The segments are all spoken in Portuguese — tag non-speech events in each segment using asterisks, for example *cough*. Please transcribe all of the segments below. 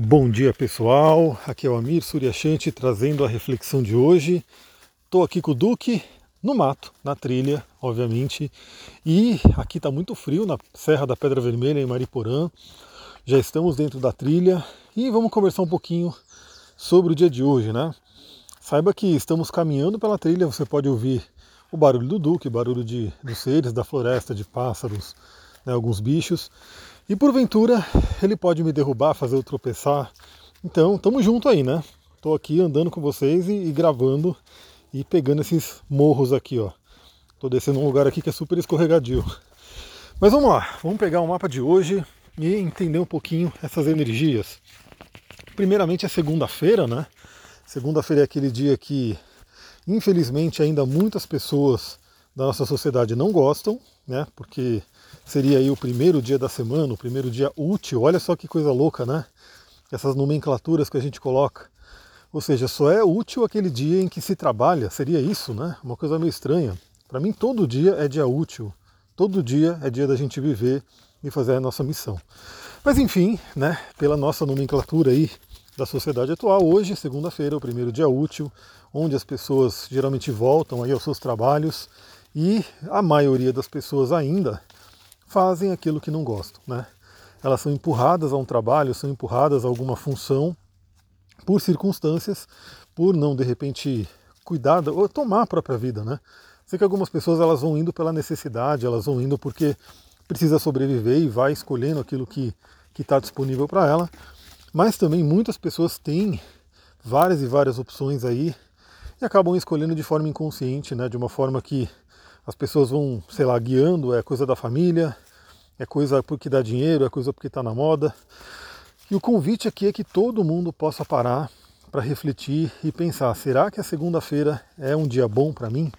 Bom dia pessoal, aqui é o Amir Suryashanti trazendo a reflexão de hoje. Estou aqui com o Duque no mato, na trilha, obviamente, e aqui está muito frio na Serra da Pedra Vermelha em Mariporã. Já estamos dentro da trilha e vamos conversar um pouquinho sobre o dia de hoje, né? Saiba que estamos caminhando pela trilha, você pode ouvir o barulho do Duque, barulho de, dos seres da floresta, de pássaros, né, alguns bichos. E porventura ele pode me derrubar, fazer eu tropeçar. Então, estamos junto aí, né? Estou aqui andando com vocês e, e, gravando e pegando esses morros aqui, ó. Estou descendo um lugar aqui que é super escorregadio. Mas vamos lá, vamos pegar o mapa de hoje e entender um pouquinho essas energias. Primeiramente é segunda-feira, né? Segunda-feira é aquele dia que, infelizmente, ainda muitas pessoas da nossa sociedade não gostam, né? Porque seria aí o primeiro dia da semana, o primeiro dia útil. Olha só que coisa louca, né? Essas nomenclaturas que a gente coloca. Ou seja, só é útil aquele dia em que se trabalha, seria isso, né? Uma coisa meio estranha. Para mim, todo dia é dia útil. Todo dia é dia da gente viver e fazer a nossa missão. Mas enfim, né, pela nossa nomenclatura aí da sociedade atual, hoje, segunda-feira, é o primeiro dia útil, onde as pessoas geralmente voltam aí aos seus trabalhos e a maioria das pessoas ainda fazem aquilo que não gostam, né? Elas são empurradas a um trabalho, são empurradas a alguma função por circunstâncias, por não de repente cuidar ou tomar a própria vida, né? Sei que algumas pessoas elas vão indo pela necessidade, elas vão indo porque precisa sobreviver e vai escolhendo aquilo que está disponível para ela, mas também muitas pessoas têm várias e várias opções aí e acabam escolhendo de forma inconsciente, né? De uma forma que as pessoas vão, sei lá, guiando, é coisa da família, é coisa porque dá dinheiro, é coisa porque está na moda. E o convite aqui é que todo mundo possa parar para refletir e pensar: será que a segunda-feira é um dia bom para mim?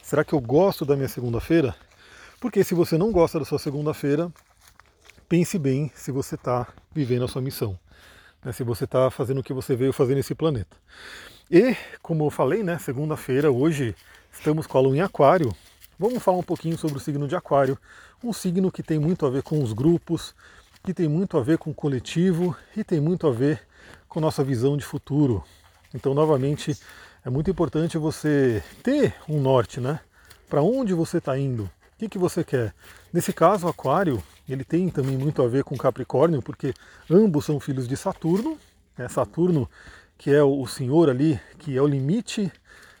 Será que eu gosto da minha segunda-feira? Porque se você não gosta da sua segunda-feira, pense bem se você está vivendo a sua missão, né? se você está fazendo o que você veio fazer nesse planeta. E, como eu falei, né, segunda-feira, hoje, estamos com a lua em aquário. Vamos falar um pouquinho sobre o signo de aquário, um signo que tem muito a ver com os grupos, que tem muito a ver com o coletivo e tem muito a ver com nossa visão de futuro. Então, novamente, é muito importante você ter um norte, né? Para onde você está indo? O que, que você quer? Nesse caso, Aquário, ele tem também muito a ver com Capricórnio, porque ambos são filhos de Saturno. Né? Saturno, que é o senhor ali, que é o limite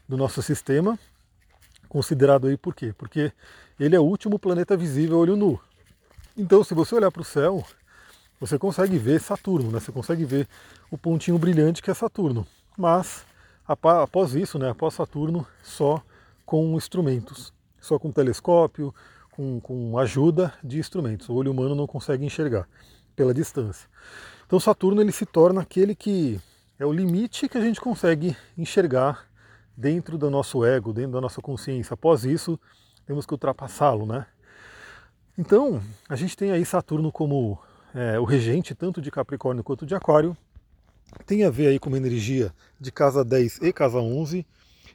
do nosso sistema, considerado aí por quê? Porque ele é o último planeta visível olho nu. Então, se você olhar para o céu, você consegue ver Saturno, né? Você consegue ver o pontinho brilhante que é Saturno. Mas após isso, né, após Saturno, só com instrumentos, só com telescópio, com, com ajuda de instrumentos. O olho humano não consegue enxergar pela distância. Então Saturno ele se torna aquele que é o limite que a gente consegue enxergar dentro do nosso ego, dentro da nossa consciência. Após isso, temos que ultrapassá-lo, né? Então, a gente tem aí Saturno como é, o regente tanto de Capricórnio quanto de Aquário. Tem a ver aí com uma energia de casa 10 e casa 11.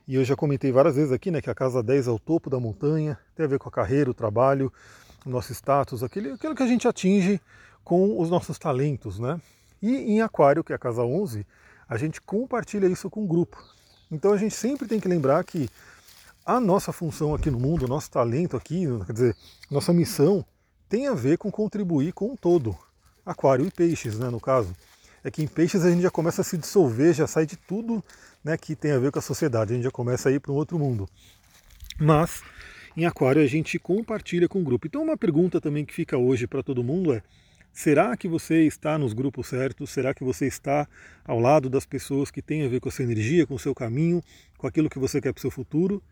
E eu já comentei várias vezes aqui, né, que a casa 10 é o topo da montanha, tem a ver com a carreira, o trabalho, o nosso status, aquele, aquilo que a gente atinge com os nossos talentos, né? E em Aquário, que é a casa 11, a gente compartilha isso com o grupo. Então a gente sempre tem que lembrar que a nossa função aqui no mundo, o nosso talento aqui, quer dizer, nossa missão tem a ver com contribuir com o todo. Aquário e peixes, né, no caso. É que em peixes a gente já começa a se dissolver, já sai de tudo né, que tem a ver com a sociedade, a gente já começa a ir para um outro mundo. Mas em aquário a gente compartilha com o grupo. Então uma pergunta também que fica hoje para todo mundo é: Será que você está nos grupos certos? Será que você está ao lado das pessoas que têm a ver com a sua energia, com o seu caminho, com aquilo que você quer para o seu futuro?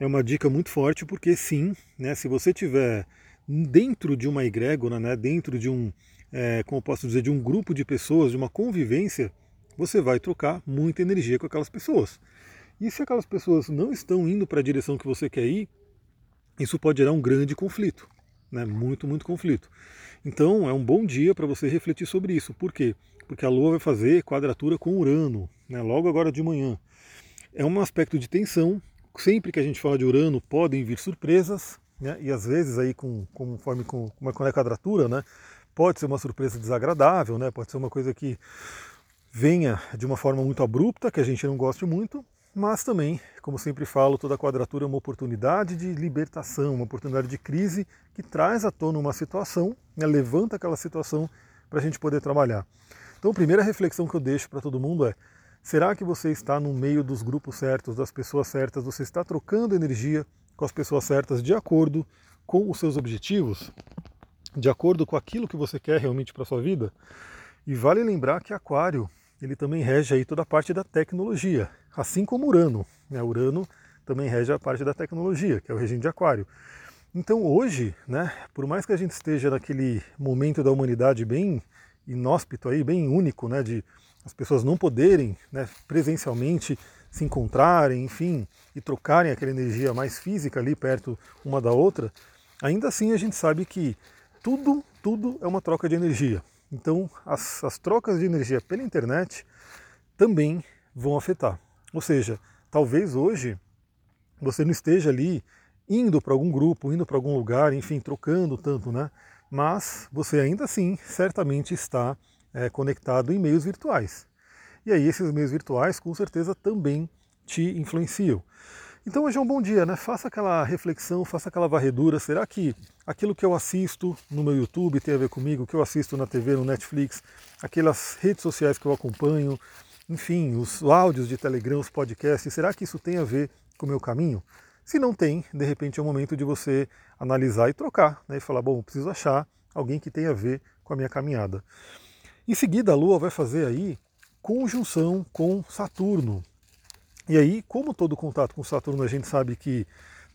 É uma dica muito forte porque sim, né, se você tiver dentro de uma egrégora, né, dentro de um, é, como posso dizer, de um grupo de pessoas, de uma convivência, você vai trocar muita energia com aquelas pessoas. E se aquelas pessoas não estão indo para a direção que você quer ir, isso pode gerar um grande conflito, né, muito, muito conflito. Então é um bom dia para você refletir sobre isso. Por quê? Porque a Lua vai fazer quadratura com Urano, né, logo agora de manhã. É um aspecto de tensão. Sempre que a gente fala de Urano, podem vir surpresas, né, e às vezes aí com, conforme com, com uma quadratura, né, Pode ser uma surpresa desagradável, né? pode ser uma coisa que venha de uma forma muito abrupta, que a gente não goste muito, mas também, como sempre falo, toda quadratura é uma oportunidade de libertação, uma oportunidade de crise que traz à tona uma situação, né, levanta aquela situação para a gente poder trabalhar. Então, a primeira reflexão que eu deixo para todo mundo é: será que você está no meio dos grupos certos, das pessoas certas? Você está trocando energia com as pessoas certas de acordo com os seus objetivos? De acordo com aquilo que você quer realmente para sua vida? E vale lembrar que Aquário ele também rege aí toda a parte da tecnologia, assim como Urano. Né? Urano também rege a parte da tecnologia, que é o regime de Aquário. Então hoje, né, por mais que a gente esteja naquele momento da humanidade bem inóspito aí, bem único, né, de as pessoas não poderem né, presencialmente se encontrarem, enfim, e trocarem aquela energia mais física ali perto uma da outra, ainda assim a gente sabe que tudo, tudo é uma troca de energia. Então, as, as trocas de energia pela internet também vão afetar. Ou seja, talvez hoje você não esteja ali indo para algum grupo, indo para algum lugar, enfim, trocando tanto, né? Mas você ainda assim certamente está é, conectado em meios virtuais. E aí esses meios virtuais com certeza também te influenciam. Então hoje é um bom dia, né? Faça aquela reflexão, faça aquela varredura. Será que aquilo que eu assisto no meu YouTube tem a ver comigo, o que eu assisto na TV, no Netflix, aquelas redes sociais que eu acompanho, enfim, os áudios de Telegram, os podcasts, será que isso tem a ver com o meu caminho? Se não tem, de repente é o momento de você analisar e trocar, né? E falar, bom, preciso achar alguém que tenha a ver com a minha caminhada. Em seguida, a Lua vai fazer aí conjunção com Saturno. E aí, como todo contato com Saturno a gente sabe que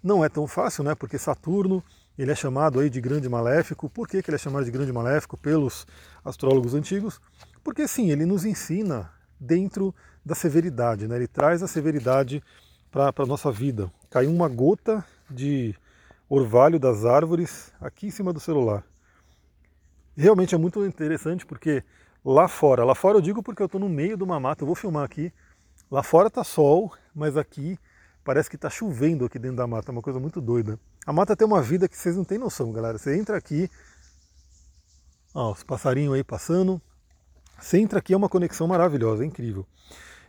não é tão fácil, né? Porque Saturno ele é chamado aí de grande maléfico. Por que, que ele é chamado de grande maléfico pelos astrólogos antigos? Porque sim, ele nos ensina dentro da severidade, né? Ele traz a severidade para a nossa vida. Caiu uma gota de orvalho das árvores aqui em cima do celular. Realmente é muito interessante porque lá fora, lá fora eu digo porque eu estou no meio de uma mata, eu vou filmar aqui, Lá fora tá sol, mas aqui parece que tá chovendo aqui dentro da mata, é uma coisa muito doida. A mata tem uma vida que vocês não têm noção, galera. Você entra aqui, ó, os passarinhos aí passando. Você entra aqui é uma conexão maravilhosa, é incrível.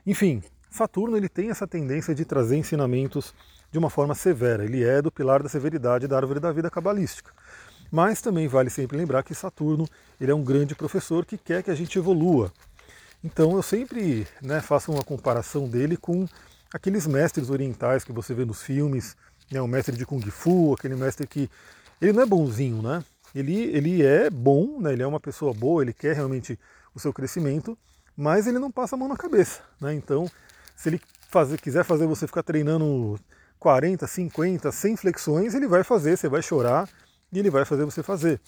Enfim, Saturno ele tem essa tendência de trazer ensinamentos de uma forma severa. Ele é do pilar da severidade da árvore da vida cabalística. Mas também vale sempre lembrar que Saturno ele é um grande professor que quer que a gente evolua, então eu sempre né, faço uma comparação dele com aqueles mestres orientais que você vê nos filmes, né, o mestre de Kung Fu, aquele mestre que. Ele não é bonzinho, né? Ele, ele é bom, né, ele é uma pessoa boa, ele quer realmente o seu crescimento, mas ele não passa a mão na cabeça. Né? Então, se ele fazer, quiser fazer você ficar treinando 40, 50, 100 flexões, ele vai fazer, você vai chorar e ele vai fazer você fazer.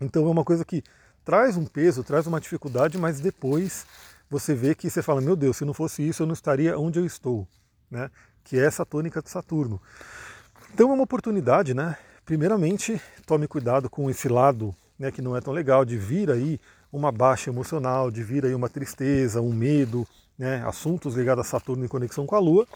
Então é uma coisa que traz um peso, traz uma dificuldade, mas depois você vê que você fala, meu Deus, se não fosse isso eu não estaria onde eu estou, né? Que é essa tônica de Saturno. Então é uma oportunidade, né? Primeiramente, tome cuidado com esse lado, né, que não é tão legal de vir aí uma baixa emocional, de vir aí uma tristeza, um medo, né, assuntos ligados a Saturno em conexão com a Lua,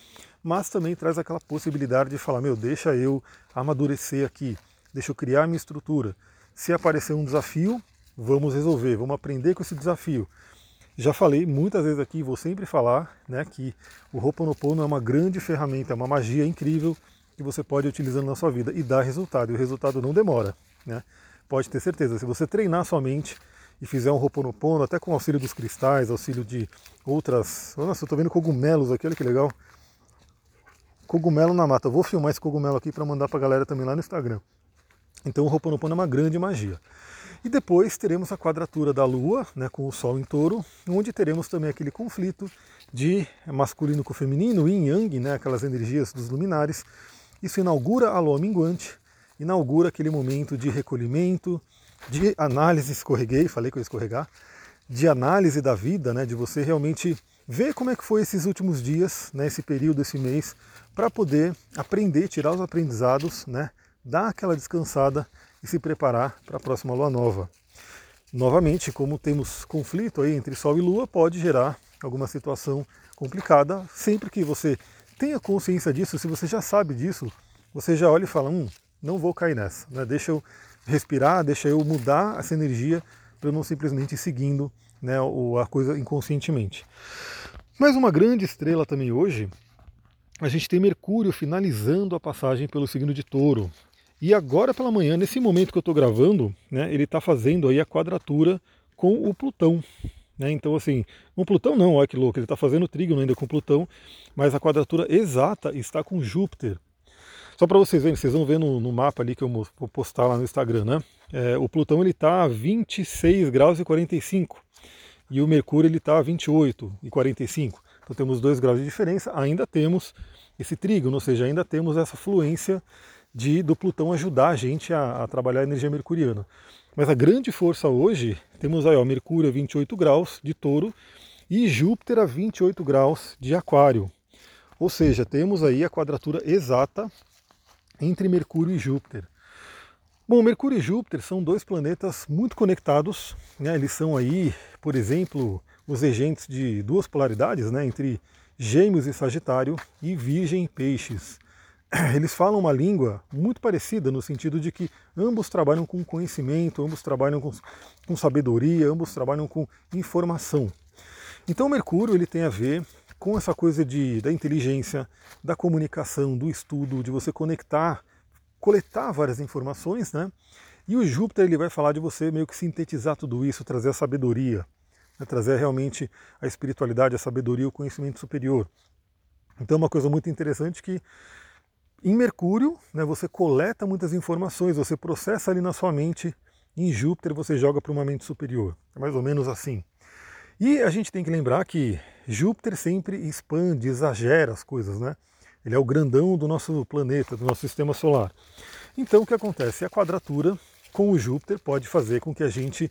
mas também traz aquela possibilidade de falar, meu, deixa eu amadurecer aqui, deixa eu criar minha estrutura. Se aparecer um desafio, vamos resolver, vamos aprender com esse desafio. Já falei muitas vezes aqui, vou sempre falar, né, que o Ho'oponopono é uma grande ferramenta, é uma magia incrível que você pode ir utilizando na sua vida e dá resultado, e o resultado não demora, né? Pode ter certeza, se você treinar sua mente e fizer um Ho'oponopono, até com auxílio dos cristais, auxílio de outras... Nossa, eu tô vendo cogumelos aqui, olha que legal. Cogumelo na mata. Vou filmar esse cogumelo aqui para mandar para a galera também lá no Instagram. Então o Ho'oponopono é uma grande magia. E depois teremos a quadratura da Lua, né, com o Sol em touro, onde teremos também aquele conflito de masculino com feminino, yin yang, né, aquelas energias dos luminares. Isso inaugura a lua minguante, inaugura aquele momento de recolhimento, de análise, escorreguei, falei que eu ia escorregar, de análise da vida, né, de você realmente ver como é que foi esses últimos dias, né, esse período, esse mês, para poder aprender, tirar os aprendizados, né, dar aquela descansada e se preparar para a próxima lua nova. Novamente, como temos conflito aí entre Sol e Lua, pode gerar alguma situação complicada. Sempre que você tenha consciência disso, se você já sabe disso, você já olha e fala, hum, não vou cair nessa, né? deixa eu respirar, deixa eu mudar essa energia para eu não simplesmente ir seguindo né, a coisa inconscientemente. Mas uma grande estrela também hoje, a gente tem Mercúrio finalizando a passagem pelo signo de Touro. E agora pela manhã, nesse momento que eu estou gravando, né, ele está fazendo aí a quadratura com o Plutão. Né? Então, assim, com Plutão não, olha que louco, ele está fazendo trígono ainda com Plutão, mas a quadratura exata está com Júpiter. Só para vocês verem, vocês vão ver no, no, mapa ali que eu vou postar lá no Instagram, né? É, o Plutão ele está a 26 graus e 45 e o Mercúrio ele está a 28 e 45. Então temos 2 graus de diferença, ainda temos esse trígono, ou seja, ainda temos essa fluência de, do Plutão ajudar a gente a, a trabalhar a energia mercuriana. Mas a grande força hoje, temos aí ó, Mercúrio a 28 graus de touro e Júpiter a 28 graus de aquário. Ou seja, temos aí a quadratura exata entre Mercúrio e Júpiter. Bom, Mercúrio e Júpiter são dois planetas muito conectados, né? eles são aí, por exemplo, os regentes de duas polaridades, né? entre Gêmeos e Sagitário e Virgem e Peixes. *clears throat* eles falam uma língua muito parecida no sentido de que ambos trabalham com conhecimento, ambos trabalham com, com sabedoria, ambos trabalham com informação. Então Mercúrio ele tem a ver com essa coisa de, da inteligência, da comunicação, do estudo, de você conectar, coletar várias informações, né? E o Júpiter ele vai falar de você meio que sintetizar tudo isso, trazer a sabedoria, né? trazer realmente a espiritualidade, a sabedoria, o conhecimento superior. Então é uma coisa muito interessante que em Mercúrio, né, você coleta muitas informações, você processa ali na sua mente. Em Júpiter, você joga para uma mente superior. É mais ou menos assim. E a gente tem que lembrar que Júpiter sempre expande, exagera as coisas, né? Ele é o grandão do nosso planeta, do nosso sistema solar. Então o que acontece? A quadratura com o Júpiter pode fazer com que a gente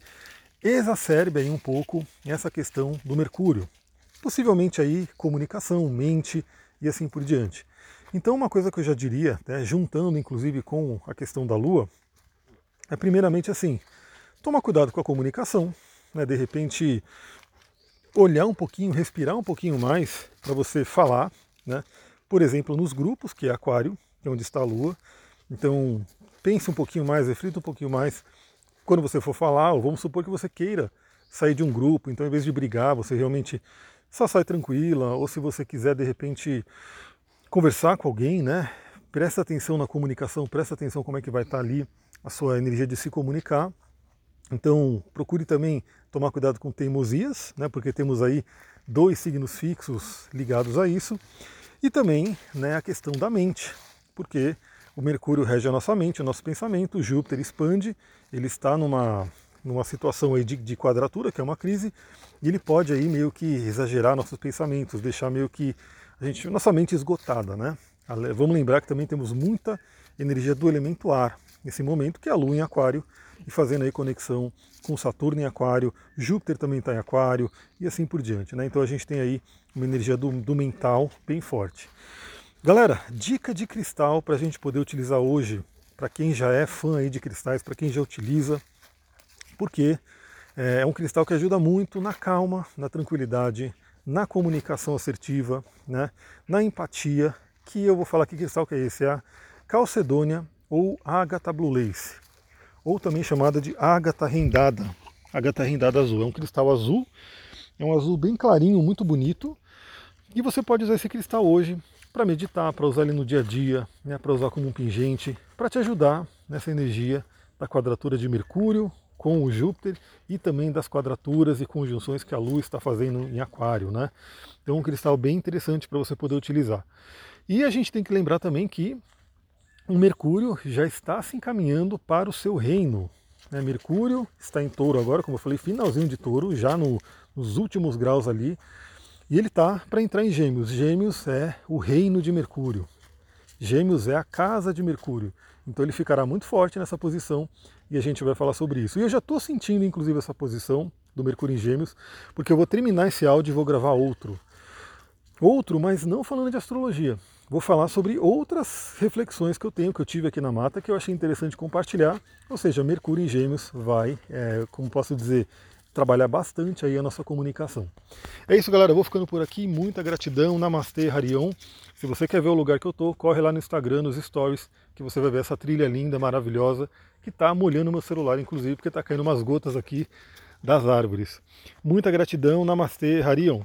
exacerbe aí um pouco essa questão do Mercúrio. Possivelmente aí comunicação, mente e assim por diante. Então, uma coisa que eu já diria, né, juntando inclusive com a questão da Lua, é primeiramente assim: tomar cuidado com a comunicação, né, de repente olhar um pouquinho, respirar um pouquinho mais para você falar, né? Por exemplo, nos grupos, que é Aquário, que é onde está a Lua. Então, pense um pouquinho mais, reflita um pouquinho mais quando você for falar, ou vamos supor que você queira sair de um grupo, então em vez de brigar, você realmente só sai tranquila, ou se você quiser de repente conversar com alguém, né? Presta atenção na comunicação, presta atenção como é que vai estar ali a sua energia de se comunicar. Então, procure também tomar cuidado com teimosias, né? Porque temos aí dois signos fixos ligados a isso. E também né, a questão da mente, porque o Mercúrio rege a nossa mente, o nosso pensamento, o Júpiter expande, ele está numa, numa situação aí de, de quadratura, que é uma crise, e ele pode aí meio que exagerar nossos pensamentos, deixar meio que a gente, nossa mente esgotada, né? Vamos lembrar que também temos muita energia do elemento ar nesse momento, que é a Lua em Aquário, e fazendo aí conexão com Saturno em Aquário, Júpiter também está em Aquário, e assim por diante. Né? Então a gente tem aí uma energia do, do mental bem forte. Galera, dica de cristal para a gente poder utilizar hoje, para quem já é fã aí de cristais, para quem já utiliza, porque é, é um cristal que ajuda muito na calma, na tranquilidade, na comunicação assertiva, né, na empatia, que eu vou falar que cristal que é esse, é a Calcedônia ou Ágata Blue Lace, ou também chamada de Ágata Rendada, Ágata Rendada Azul. É um cristal azul, é um azul bem clarinho, muito bonito, e você pode usar esse cristal hoje para meditar, para usar ele no dia a dia, né, para usar como um pingente, para te ajudar nessa energia da quadratura de Mercúrio, com o Júpiter e também das quadraturas e conjunções que a Lua está fazendo em Aquário, né? Então, um cristal bem interessante para você poder utilizar. E a gente tem que lembrar também que o Mercúrio já está se encaminhando para o seu reino. Né? Mercúrio está em touro agora, como eu falei, finalzinho de touro, já no, nos últimos graus ali. E ele está para entrar em Gêmeos. Gêmeos é o reino de Mercúrio. Gêmeos é a casa de Mercúrio. Então ele ficará muito forte nessa posição e a gente vai falar sobre isso. E eu já estou sentindo, inclusive, essa posição do Mercúrio em Gêmeos, porque eu vou terminar esse áudio e vou gravar outro. Outro, mas não falando de astrologia. Vou falar sobre outras reflexões que eu tenho, que eu tive aqui na mata, que eu achei interessante compartilhar. Ou seja, Mercúrio em Gêmeos vai, é, como posso dizer, trabalhar bastante aí a nossa comunicação. É isso, galera. Eu vou ficando por aqui. Muita gratidão. Namastê, Harion. Se você quer ver o lugar que eu tô, corre lá no Instagram, nos stories, que você vai ver essa trilha linda, maravilhosa, que está molhando meu celular, inclusive, porque está caindo umas gotas aqui das árvores. Muita gratidão. Namastê, Harion.